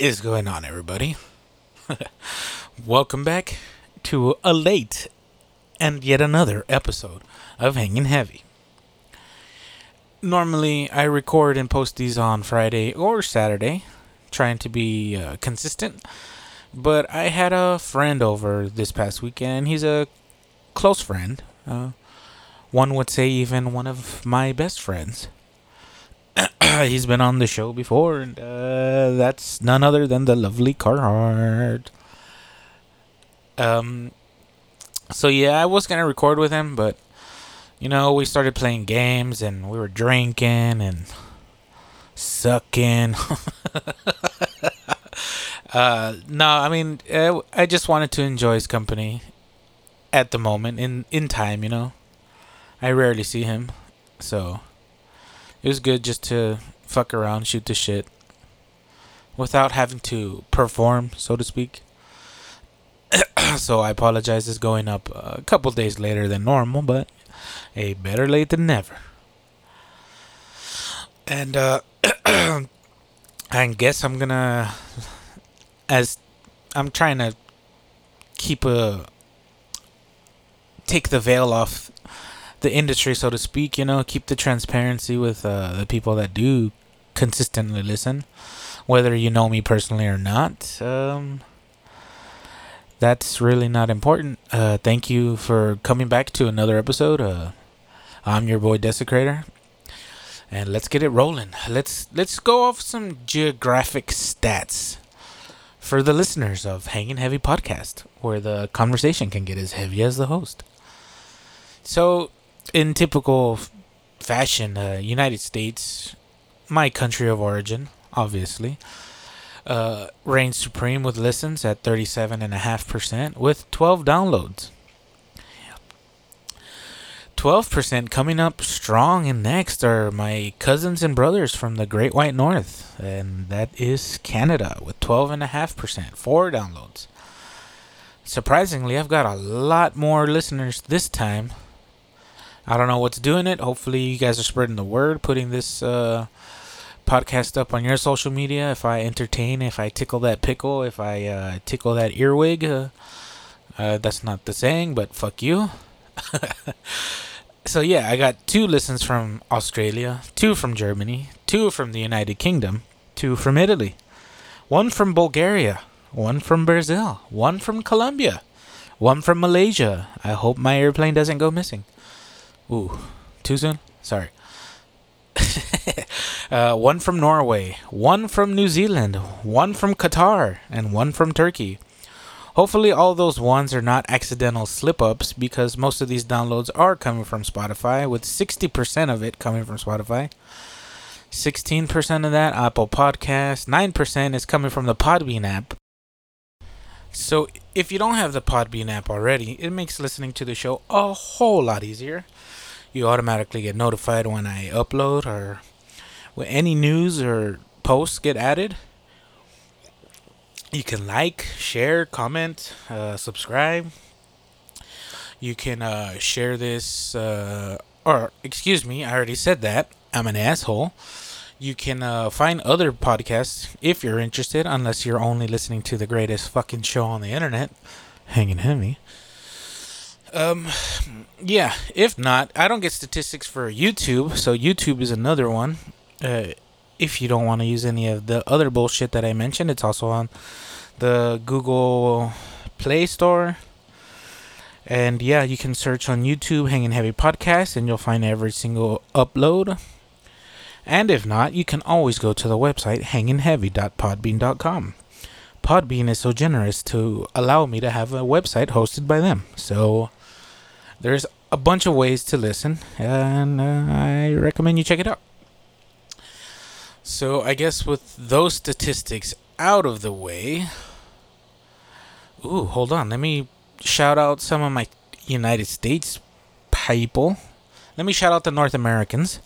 is going on, everybody? Welcome back to a late and yet another episode of Hanging Heavy. Normally, I record and post these on Friday or Saturday, trying to be uh, consistent. But I had a friend over this past weekend. He's a close friend. Uh, one would say, even one of my best friends. he's been on the show before, and uh, that's none other than the lovely Carhart. Um, so yeah, I was gonna record with him, but you know, we started playing games and we were drinking and sucking. uh, no, I mean, I just wanted to enjoy his company at the moment in in time. You know, I rarely see him, so it was good just to fuck around, shoot the shit, without having to perform, so to speak. so I apologize. It's going up a couple days later than normal, but a better late than never. And uh, I guess I'm gonna, as I'm trying to keep a take the veil off the industry, so to speak. You know, keep the transparency with uh, the people that do consistently listen, whether you know me personally or not. Um, that's really not important. Uh, thank you for coming back to another episode. Uh, I'm your boy Desecrator, and let's get it rolling. Let's let's go off some geographic stats for the listeners of Hanging Heavy podcast, where the conversation can get as heavy as the host. So, in typical fashion, uh, United States, my country of origin, obviously, uh, reigns supreme with listens at 37.5% with 12 downloads. 12% coming up strong and next are my cousins and brothers from the Great White North, and that is Canada with 12.5%, four downloads. Surprisingly, I've got a lot more listeners this time I don't know what's doing it. Hopefully, you guys are spreading the word, putting this uh, podcast up on your social media. If I entertain, if I tickle that pickle, if I uh, tickle that earwig, uh, uh that's not the saying, but fuck you. so, yeah, I got two listens from Australia, two from Germany, two from the United Kingdom, two from Italy, one from Bulgaria, one from Brazil, one from Colombia, one from Malaysia. I hope my airplane doesn't go missing. Ooh, too soon? Sorry. uh, one from Norway, one from New Zealand, one from Qatar, and one from Turkey. Hopefully, all those ones are not accidental slip ups because most of these downloads are coming from Spotify, with 60% of it coming from Spotify. 16% of that Apple Podcast, 9% is coming from the Podbean app. So, if you don't have the Podbean app already, it makes listening to the show a whole lot easier you automatically get notified when I upload or when any news or posts get added. You can like, share, comment, uh, subscribe. You can uh, share this, uh, or excuse me, I already said that. I'm an asshole. You can uh, find other podcasts if you're interested, unless you're only listening to the greatest fucking show on the internet, Hanging Heavy. Um, yeah. If not, I don't get statistics for YouTube, so YouTube is another one. Uh, if you don't want to use any of the other bullshit that I mentioned, it's also on the Google Play Store. And yeah, you can search on YouTube Hanging Heavy Podcast and you'll find every single upload. And if not, you can always go to the website hangingheavy.podbean.com. Podbean is so generous to allow me to have a website hosted by them. So there's a bunch of ways to listen, and uh, I recommend you check it out. So, I guess with those statistics out of the way, ooh, hold on. Let me shout out some of my United States people. Let me shout out the North Americans.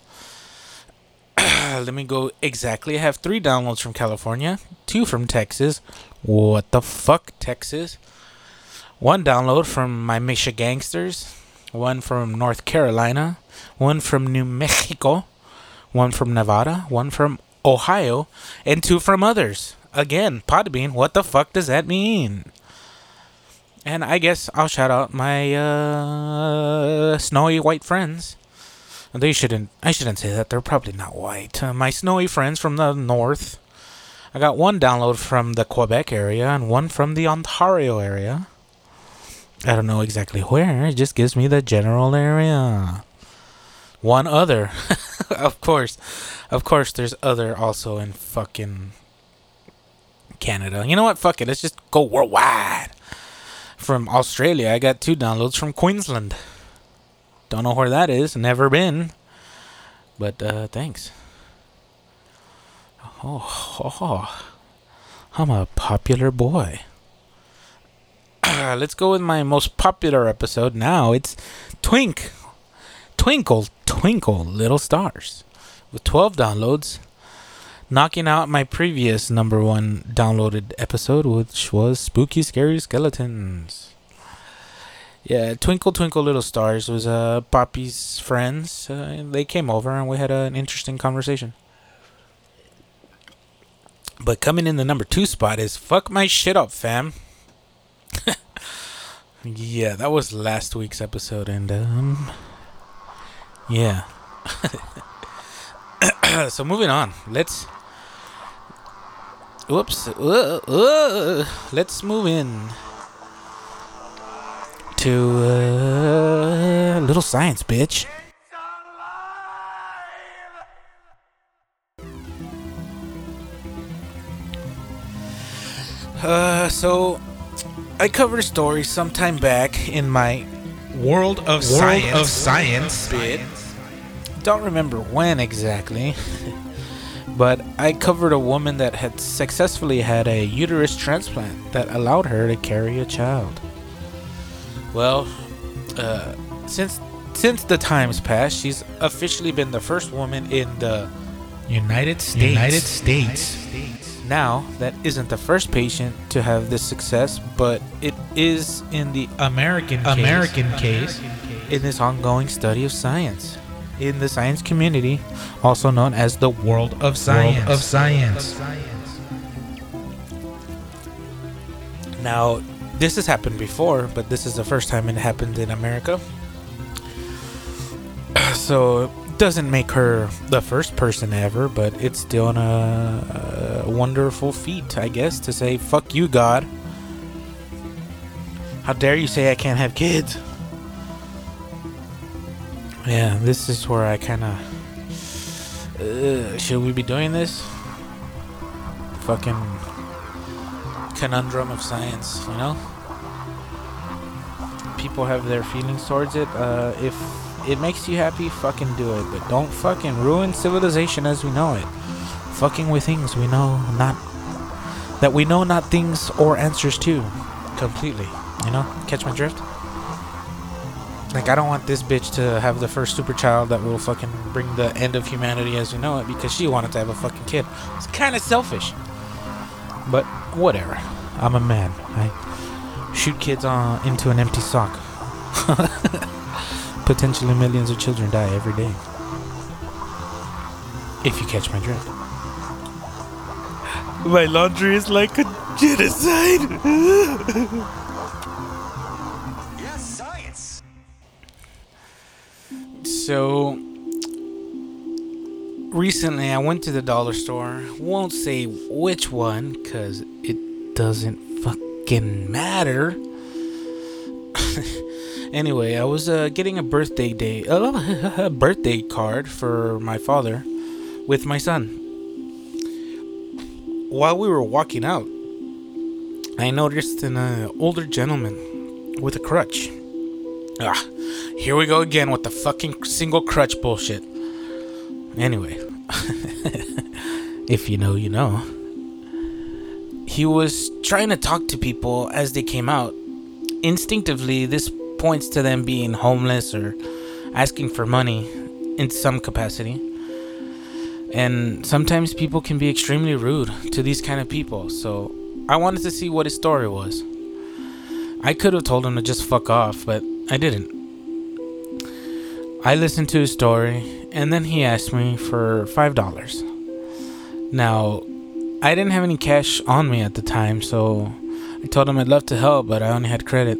Let me go exactly. I have three downloads from California, two from Texas. What the fuck, Texas? One download from my Michigangsters one from North Carolina, one from New Mexico, one from Nevada, one from Ohio, and two from others. again, Podbean. What the fuck does that mean? And I guess I'll shout out my uh, snowy white friends. They shouldn't. I shouldn't say that. They're probably not white. Uh, my snowy friends from the north. I got one download from the Quebec area and one from the Ontario area. I don't know exactly where. It just gives me the general area. One other, of course, of course. There's other also in fucking Canada. You know what? Fuck it. Let's just go worldwide. From Australia, I got two downloads from Queensland. Don't know where that is. Never been. But uh, thanks. Oh, oh, I'm a popular boy. Let's go with my most popular episode now. It's Twink. Twinkle, twinkle, little stars. With 12 downloads. Knocking out my previous number one downloaded episode, which was Spooky Scary Skeletons. Yeah, Twinkle Twinkle Little Stars was uh, Poppy's friends. Uh, they came over and we had an interesting conversation. But coming in the number two spot is Fuck My Shit Up, fam. Yeah, that was last week's episode, and um, yeah. so moving on, let's. Whoops. Uh, uh, let's move in to uh, little science, bitch. Uh, so I covered a story sometime back in my World of World Science of Science. bit. Don't remember when exactly, but I covered a woman that had successfully had a uterus transplant that allowed her to carry a child. Well, uh, since since the times passed, she's officially been the first woman in the United States. United States. Now, that isn't the first patient to have this success, but it is in the American case, American case. in this ongoing study of science in the science community, also known as the world of science. World of Science. Now, this has happened before, but this is the first time it happened in America. So, doesn't make her the first person ever, but it's still an, uh, a wonderful feat, I guess, to say, fuck you, God. How dare you say I can't have kids? Yeah, this is where I kind of. Uh, should we be doing this? Fucking conundrum of science, you know? People have their feelings towards it. Uh, if it makes you happy, fucking do it. But don't fucking ruin civilization as we know it. Fucking with things we know not. That we know not things or answers to. Completely. You know? Catch my drift? Like, I don't want this bitch to have the first super child that will fucking bring the end of humanity as we know it because she wanted to have a fucking kid. It's kind of selfish. But whatever. I'm a man. I shoot kids on into an empty sock. Potentially millions of children die every day. If you catch my drift. My laundry is like a genocide. Yes, science. So recently I went to the dollar store. Won't say which one cuz it doesn't fucking matter. anyway, I was uh, getting a birthday day a birthday card for my father with my son. While we were walking out, I noticed an uh, older gentleman with a crutch. Ah, here we go again with the fucking single crutch bullshit. Anyway, if you know, you know. He was trying to talk to people as they came out. Instinctively, this points to them being homeless or asking for money in some capacity. And sometimes people can be extremely rude to these kind of people. So I wanted to see what his story was. I could have told him to just fuck off, but I didn't. I listened to his story, and then he asked me for $5. Now, I didn't have any cash on me at the time, so I told him I'd love to help, but I only had credit.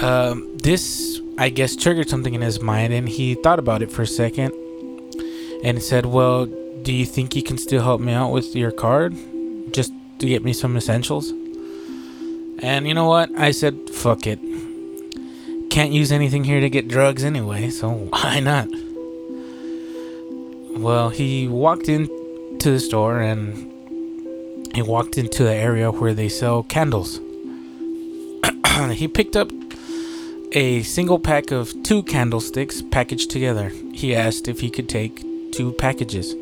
Um, this, I guess, triggered something in his mind, and he thought about it for a second, and said, "Well, do you think you can still help me out with your card, just to get me some essentials?" And you know what? I said, "Fuck it. Can't use anything here to get drugs anyway, so why not?" Well, he walked into the store and he walked into the area where they sell candles. he picked up a single pack of two candlesticks packaged together. He asked if he could take two packages.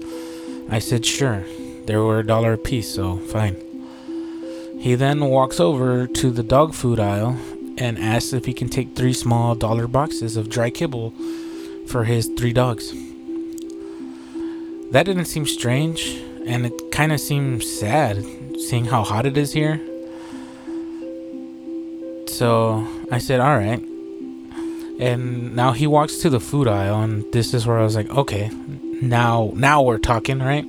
I said sure. They were a dollar a piece, so fine. He then walks over to the dog food aisle and asks if he can take three small dollar boxes of dry kibble for his three dogs. That didn't seem strange, and it kind of seemed sad seeing how hot it is here. So I said, all right. And now he walks to the food aisle, and this is where I was like, okay, now now we're talking, right?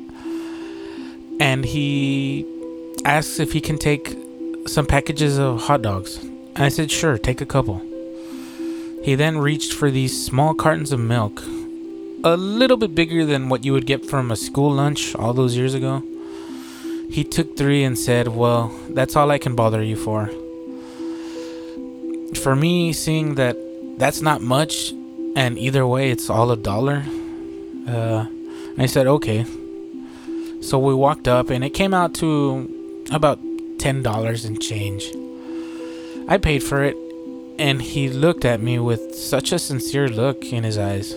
And he asks if he can take some packages of hot dogs. And I said, sure, take a couple. He then reached for these small cartons of milk, a little bit bigger than what you would get from a school lunch all those years ago. He took three and said, Well, that's all I can bother you for. For me, seeing that that's not much, and either way, it's all a dollar, uh, I said, Okay. So we walked up, and it came out to about $10 and change. I paid for it, and he looked at me with such a sincere look in his eyes.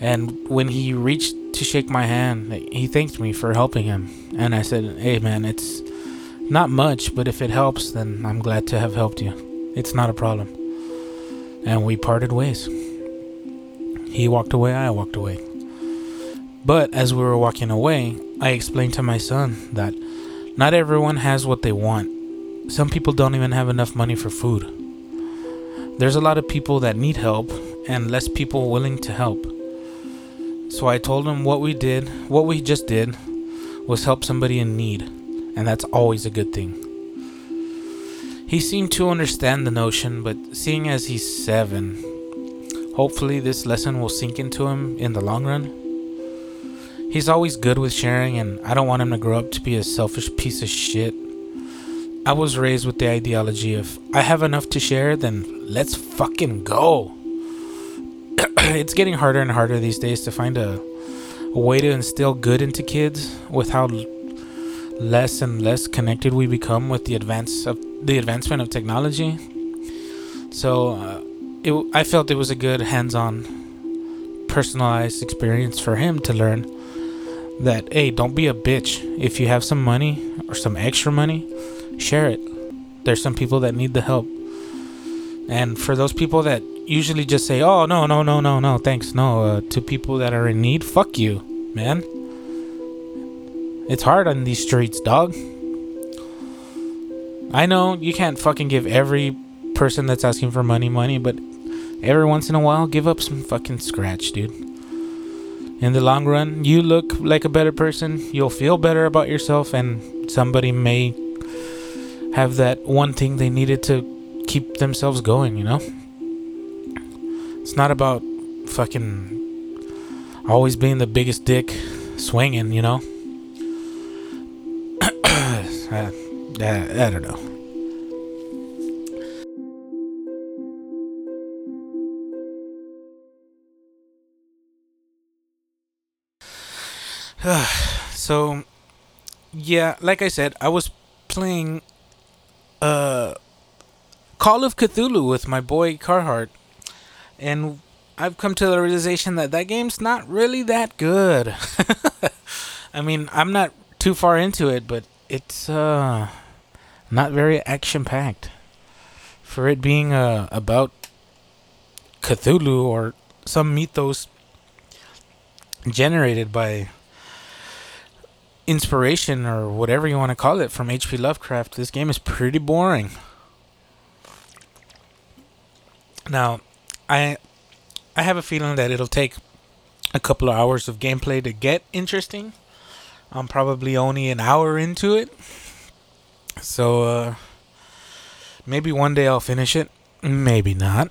And when he reached to shake my hand, he thanked me for helping him. And I said, Hey man, it's not much, but if it helps, then I'm glad to have helped you. It's not a problem. And we parted ways. He walked away, I walked away. But as we were walking away, I explained to my son that not everyone has what they want. Some people don't even have enough money for food. There's a lot of people that need help and less people willing to help. So I told him what we did, what we just did, was help somebody in need, and that's always a good thing. He seemed to understand the notion, but seeing as he's seven, hopefully this lesson will sink into him in the long run. He's always good with sharing, and I don't want him to grow up to be a selfish piece of shit. I was raised with the ideology of I have enough to share, then let's fucking go. it's getting harder and harder these days to find a, a way to instill good into kids with how less and less connected we become with the advance of the advancement of technology. So uh, it, I felt it was a good hands-on, personalized experience for him to learn that hey, don't be a bitch. If you have some money or some extra money, share it. There's some people that need the help. And for those people that usually just say, "Oh no, no, no, no, no, thanks, no," uh, to people that are in need, fuck you, man. It's hard on these streets, dog. I know you can't fucking give every person that's asking for money money, but every once in a while, give up some fucking scratch, dude. In the long run, you look like a better person, you'll feel better about yourself, and somebody may have that one thing they needed to keep themselves going, you know? It's not about fucking always being the biggest dick swinging, you know? I, I, don't know. so, yeah, like I said, I was playing uh Call of Cthulhu with my boy Carhart, and I've come to the realization that that game's not really that good. I mean, I'm not too far into it, but it's uh not very action packed. For it being uh about Cthulhu or some mythos generated by inspiration or whatever you want to call it from H.P. Lovecraft, this game is pretty boring. Now, I I have a feeling that it'll take a couple of hours of gameplay to get interesting, I'm probably only an hour into it. So uh maybe one day I'll finish it. Maybe not.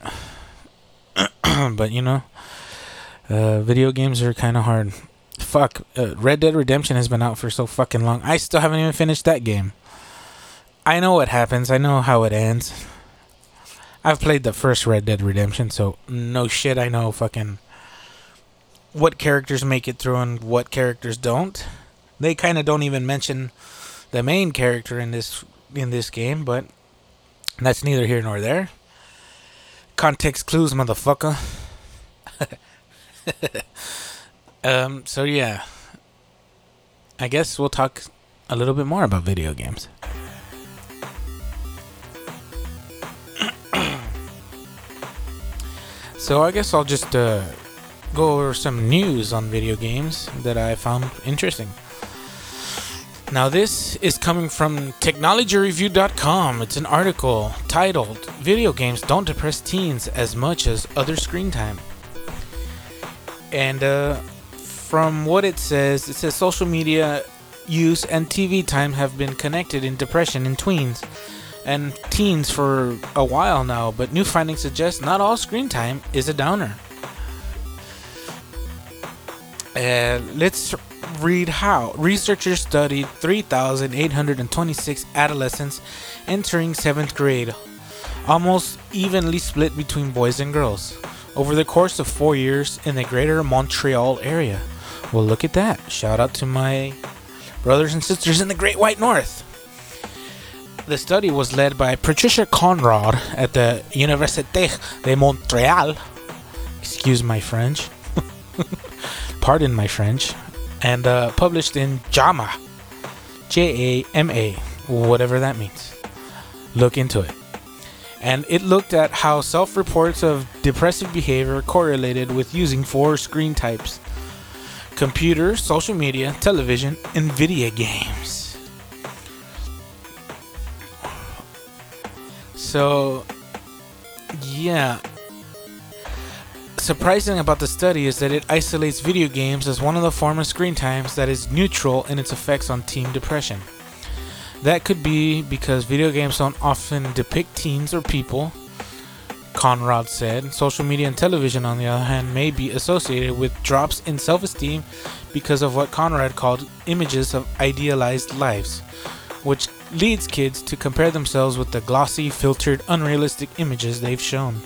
but you know, uh video games are kind of hard. Fuck, uh, Red Dead Redemption has been out for so fucking long. I still haven't even finished that game. I know what happens. I know how it ends. I've played the first Red Dead Redemption, so no shit. I know fucking what characters make it through and what characters don't. They kind of don't even mention the main character in this in this game, but that's neither here nor there. Context clues, motherfucker. um. So yeah, I guess we'll talk a little bit more about video games. so I guess I'll just uh, go over some news on video games that I found interesting. Now, this is coming from TechnologyReview.com. It's an article titled Video Games Don't Depress Teens as Much as Other Screen Time. And uh, from what it says, it says social media use and TV time have been connected in depression in tweens and teens for a while now, but new findings suggest not all screen time is a downer. Uh, let's read how. Researchers studied 3,826 adolescents entering 7th grade, almost evenly split between boys and girls, over the course of four years in the greater Montreal area. Well, look at that. Shout out to my brothers and sisters in the Great White North. The study was led by Patricia Conrod at the Université de Montréal. Excuse my French. Pardon my French. And uh, published in JAMA. J A M A. Whatever that means. Look into it. And it looked at how self reports of depressive behavior correlated with using four screen types computer, social media, television, and video games. So, yeah. Surprising about the study is that it isolates video games as one of the form of screen times that is neutral in its effects on teen depression. That could be because video games don't often depict teens or people, Conrod said. Social media and television, on the other hand, may be associated with drops in self esteem because of what Conrod called images of idealized lives, which leads kids to compare themselves with the glossy, filtered, unrealistic images they've shown.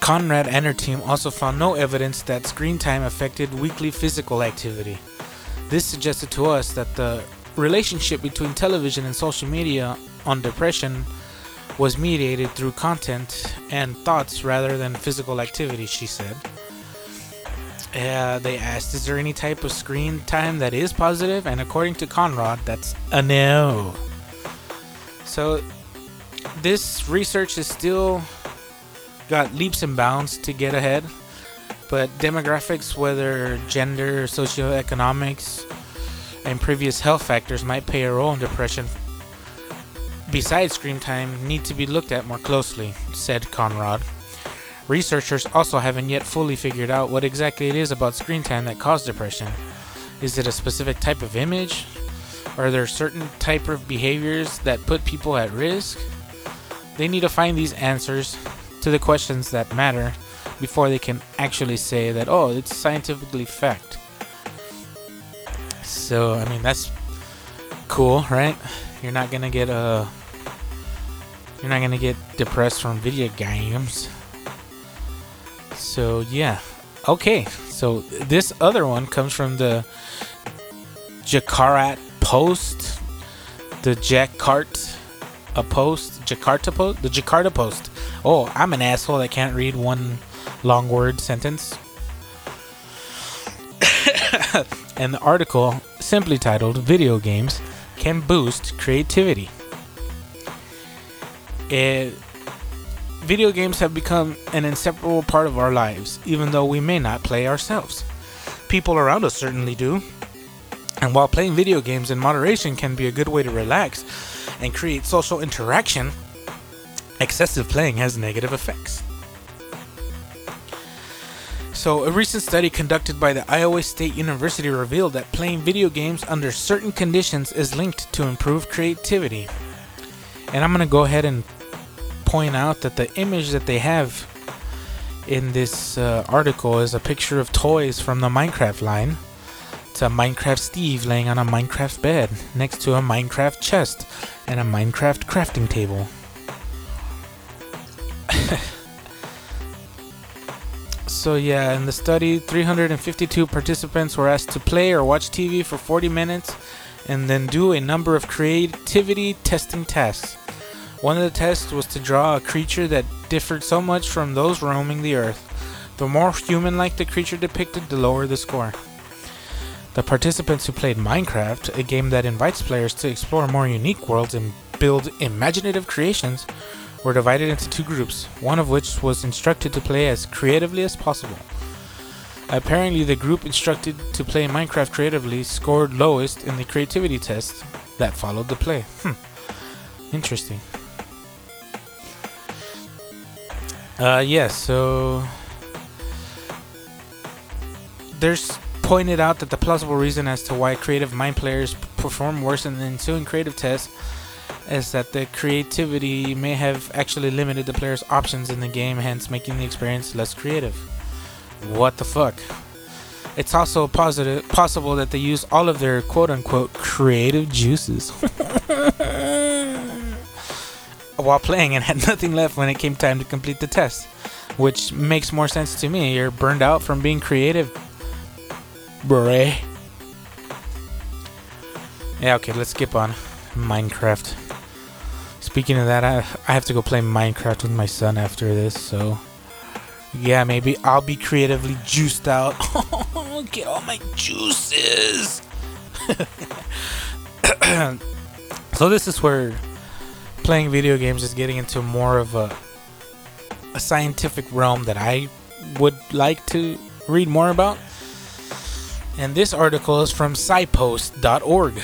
Conrod and her team also found no evidence that screen time affected weekly physical activity. This suggested to us that the relationship between television and social media on depression was mediated through content and thoughts rather than physical activity, she said. Uh, they asked, Is there any type of screen time that is positive? And according to Conrod, that's a no. So, this research is still got leaps and bounds to get ahead, but demographics, whether gender, socioeconomics, and previous health factors might play a role in depression besides screen time need to be looked at more closely, said Conrod. Researchers also haven't yet fully figured out what exactly it is about screen time that causes depression. Is it a specific type of image? Are there certain type of behaviors that put people at risk? They need to find these answers to the questions that matter before they can actually say that oh, it's scientifically fact. So, I mean, that's cool, right? You're not to get uh you're not to get depressed from video games. So, yeah. Okay. So, this other one comes from the Jakarta Post, the Jakarta a post, Jakarta Post, the Jakarta Post. Oh, I'm an asshole that can't read one long word sentence. and the article, simply titled Video Games Can Boost Creativity. It, video games have become an inseparable part of our lives, even though we may not play ourselves. People around us certainly do. And while playing video games in moderation can be a good way to relax and create social interaction, excessive playing has negative effects. So, a recent study conducted by the Iowa State University revealed that playing video games under certain conditions is linked to improved creativity. And I'm going to go ahead and point out that the image that they have in this uh, article is a picture of toys from the Minecraft line. It's a Minecraft Steve laying on a Minecraft bed next to a Minecraft chest and a Minecraft crafting table. so yeah, in the study, 352 participants were asked to play or watch TV for 40 minutes and then do a number of creativity testing tasks. One of the tests was to draw a creature that differed so much from those roaming the earth. The more human like the creature depicted, the lower the score. The participants who played Minecraft, a game that invites players to explore more unique worlds and build imaginative creations, were divided into two groups, one of which was instructed to play as creatively as possible. Apparently, the group instructed to play Minecraft creatively scored lowest in the creativity test that followed the play. Hmm. Interesting. Uh, yes, so. There's pointed out that the plausible reason as to why creative mind players perform worse in the ensuing creative test is that the creativity may have actually limited the player's options in the game, hence making the experience less creative. What the fuck? It's also positive, possible that they use all of their quote unquote creative juices while playing and had nothing left when it came time to complete the test. Which makes more sense to me. You're burned out from being creative, bruh. Yeah, okay, let's skip on Minecraft. Speaking of that, I, I have to go play Minecraft with my son after this, so yeah, maybe I'll be creatively juiced out. Get all my juices. so this is where playing video games is getting into more of a a scientific realm that I would like to read more about. And this article is from PsyPost.org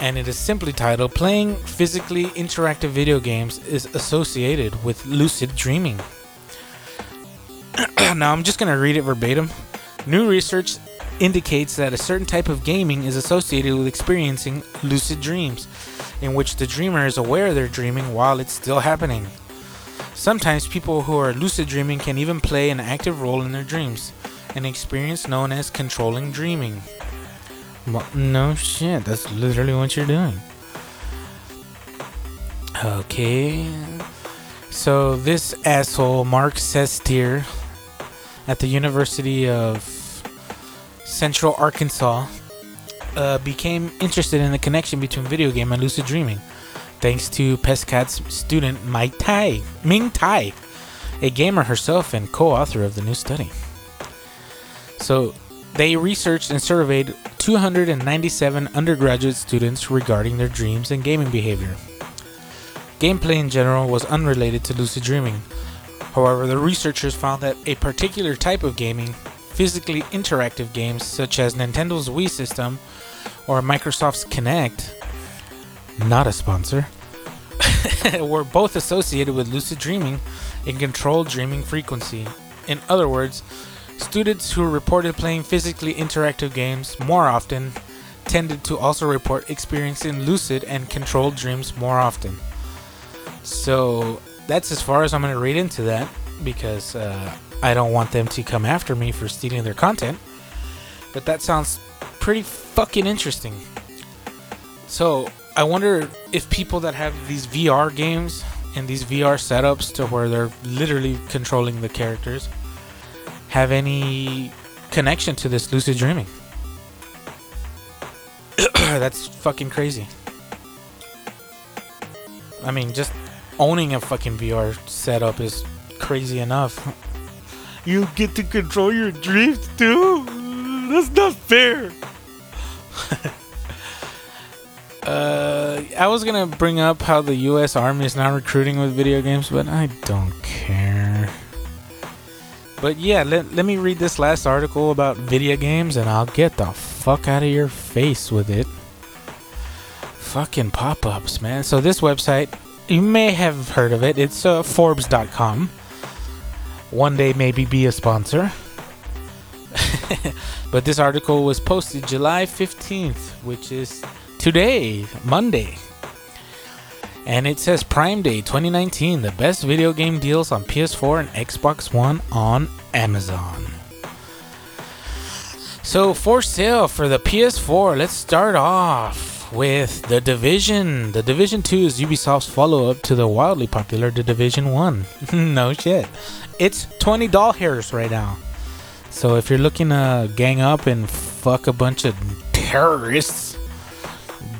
and it is simply titled Playing Physically Interactive Video Games is Associated with Lucid Dreaming. now, I'm just going to read it verbatim. New research indicates that a certain type of gaming is associated with experiencing lucid dreams, in which the dreamer is aware they're dreaming while it's still happening. Sometimes people who are lucid dreaming can even play an active role in their dreams, an experience known as controlling dreaming. No shit, that's literally what you're doing. Okay. So this asshole, Mark Sestier, at the University of Central Arkansas, uh, became interested in the connection between video game and lucid dreaming, thanks to Pescat's student Mike Tai, Ming Tai, a gamer herself and co-author of the new study. So they researched and surveyed 297 undergraduate students regarding their dreams and gaming behavior. Gameplay in general was unrelated to lucid dreaming. However, the researchers found that a particular type of gaming, physically interactive games such as Nintendo's Wii system or Microsoft's Kinect, not a sponsor, were both associated with lucid dreaming and controlled dreaming frequency. In other words, students who reported playing physically interactive games more often tended to also report experiencing lucid and controlled dreams more often. So that's as far as I'm going to read into that because uh, I don't want them to come after me for stealing their content. But that sounds pretty fucking interesting. So I wonder if people that have these VR games and these VR setups to where they're literally controlling the characters have any connection to this lucid dreaming. That's fucking crazy. I mean, just owning a fucking VR setup is crazy enough. You get to control your dreams too? That's not fair. uh, I was gonna bring up how the U.S. Army is now recruiting with video games, but I don't. But yeah, let, let me read this last article about video games and I'll get the fuck out of your face with it. Fucking pop ups, man. So, this website, you may have heard of it. It's uh, Forbes.com. One day, maybe be a sponsor. but this article was posted July 15th, which is today, Monday. And it says Prime Day 2019, the best video game deals on PS4 and Xbox One on Amazon. So, for sale for the PS4, let's start off with The Division. The Division 2 is Ubisoft's follow up to the wildly popular The Division 1. no shit. It's 20 doll hairs right now. So, if you're looking to gang up and fuck a bunch of terrorists,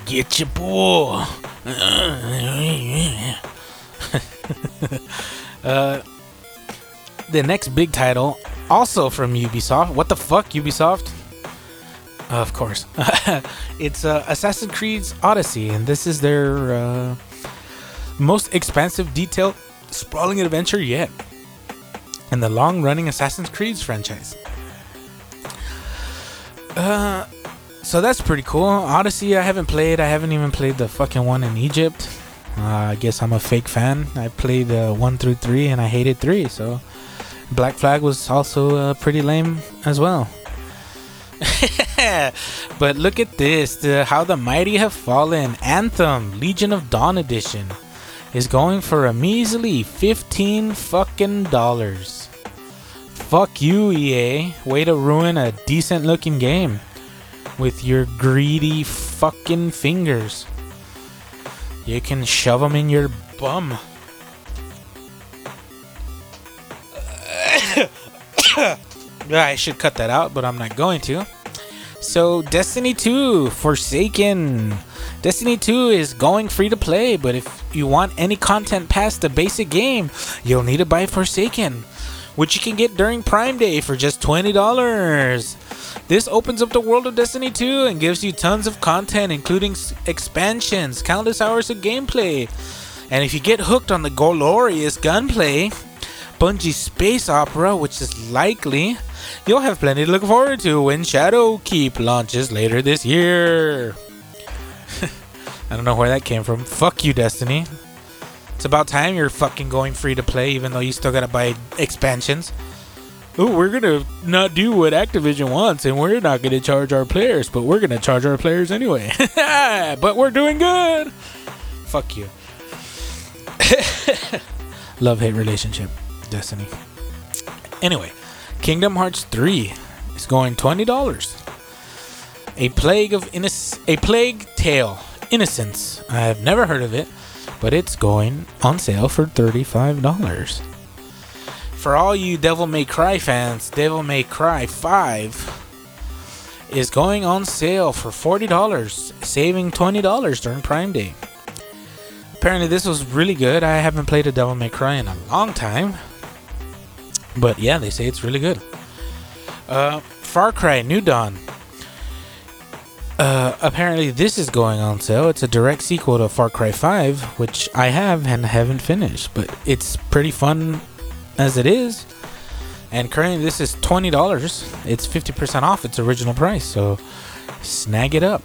get your boy. uh, the next big title, also from Ubisoft. What the fuck, Ubisoft? of course. it's uh, Assassin's Creed Odyssey, and this is their uh, most expansive, detailed, sprawling adventure yet in the long running Assassin's Creed franchise. Uh, so that's pretty cool. Odyssey, I haven't played. I haven't even played the fucking one in Egypt. Uh, I guess I'm a fake fan. I played uh, one through three, and I hated three. So Black Flag was also uh, pretty lame as well. but look at this the, how the mighty have fallen anthem legion of dawn edition is going for a measly 15 fucking dollars fuck you ea way to ruin a decent looking game with your greedy fucking fingers you can shove them in your bum I should cut that out, but I'm not going to. So, Destiny 2 Forsaken. Destiny 2 is going free to play, but if you want any content past the basic game, you'll need to buy Forsaken, which you can get during Prime Day for just $20. This opens up the world of Destiny 2 and gives you tons of content, including expansions, countless hours of gameplay. And if you get hooked on the glorious gunplay, Bungie's space opera, which is likely, you'll have plenty to look forward to when Shadowkeep launches later this year. I don't know where that came from. Fuck you, Destiny. It's about time you're fucking going free to play, even though you still gotta buy expansions. Oh, we're gonna not do what Activision wants, and we're not gonna charge our players, but we're gonna charge our players anyway. but we're doing good. Fuck you. Love hate relationship, Destiny. Anyway, Kingdom Hearts 3 is going twenty dollars. A plague of innoc- a plague tale, innocence. I have never heard of it, but it's going on sale for thirty-five dollars. For all you Devil May Cry fans, Devil May Cry 5 is going on sale for forty dollars, saving twenty dollars during Prime Day. Apparently, this was really good. I haven't played a Devil May Cry in a long time. But yeah, they say it's really good. Uh, Far Cry New Dawn. Uh, apparently, this is going on sale. It's a direct sequel to Far Cry 5, which I have and haven't finished, but it's pretty fun as it is. And currently, this is $20. It's 50% off its original price, so snag it up.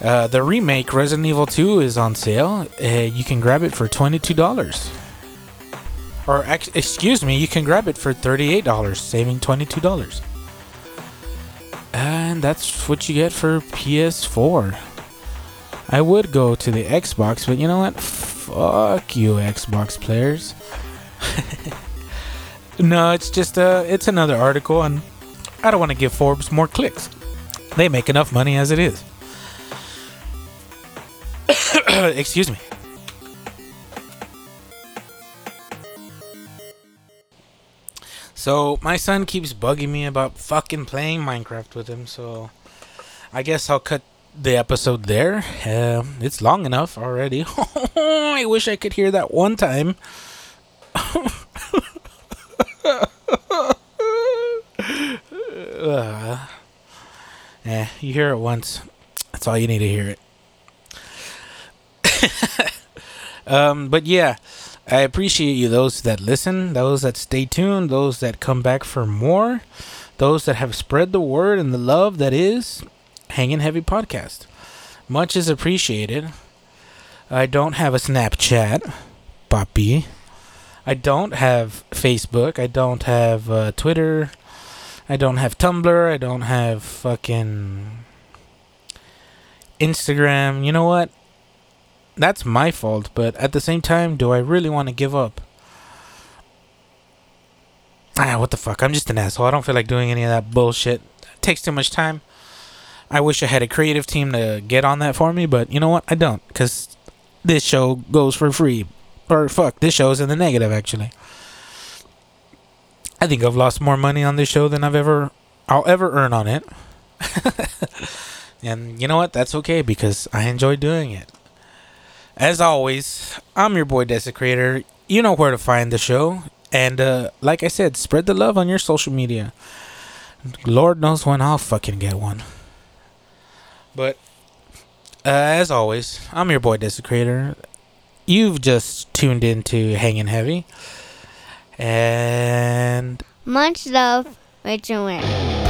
Uh, the remake Resident Evil 2 is on sale. Uh, you can grab it for $22 or ex- excuse me, you can grab it for $38, saving $22. And that's what you get for PS4. I would go to the Xbox, but you know what? Fuck you, Xbox players. no, it's just uh, it's another article, and I don't want to give Forbes more clicks. They make enough money as it is. Excuse me. So my son keeps bugging me about fucking playing Minecraft with him. So I guess I'll cut the episode there. Uh, it's long enough already. I wish I could hear that one time. eh, you hear it once. That's all you need to hear it. um, but yeah. I appreciate you, those that listen, those that stay tuned, those that come back for more, those that have spread the word and the love that is Hanging Heavy Podcast. Much is appreciated. I don't have a Snapchat, Papi. I don't have Facebook. I don't have uh, Twitter. I don't have Tumblr. I don't have fucking Instagram. You know what? That's my fault, but at the same time, do I really want to give up? Ah, what the fuck? I'm just an asshole. I don't feel like doing any of that bullshit. It takes too much time. I wish I had a creative team to get on that for me, but you know what? I don't, because this show goes for free. Or fuck, this show is in the negative, actually. I think I've lost more money on this show than I've ever I'll ever earn on it. and you know what? That's okay because I enjoy doing it. As always, I'm your boy Desecrator. You know where to find the show. And uh, like I said, spread the love on your social media. Lord knows when I'll fucking get one. But uh, as always, I'm your boy Desecrator. You've just tuned into Hanging Heavy. And Much love, Rachel Ware.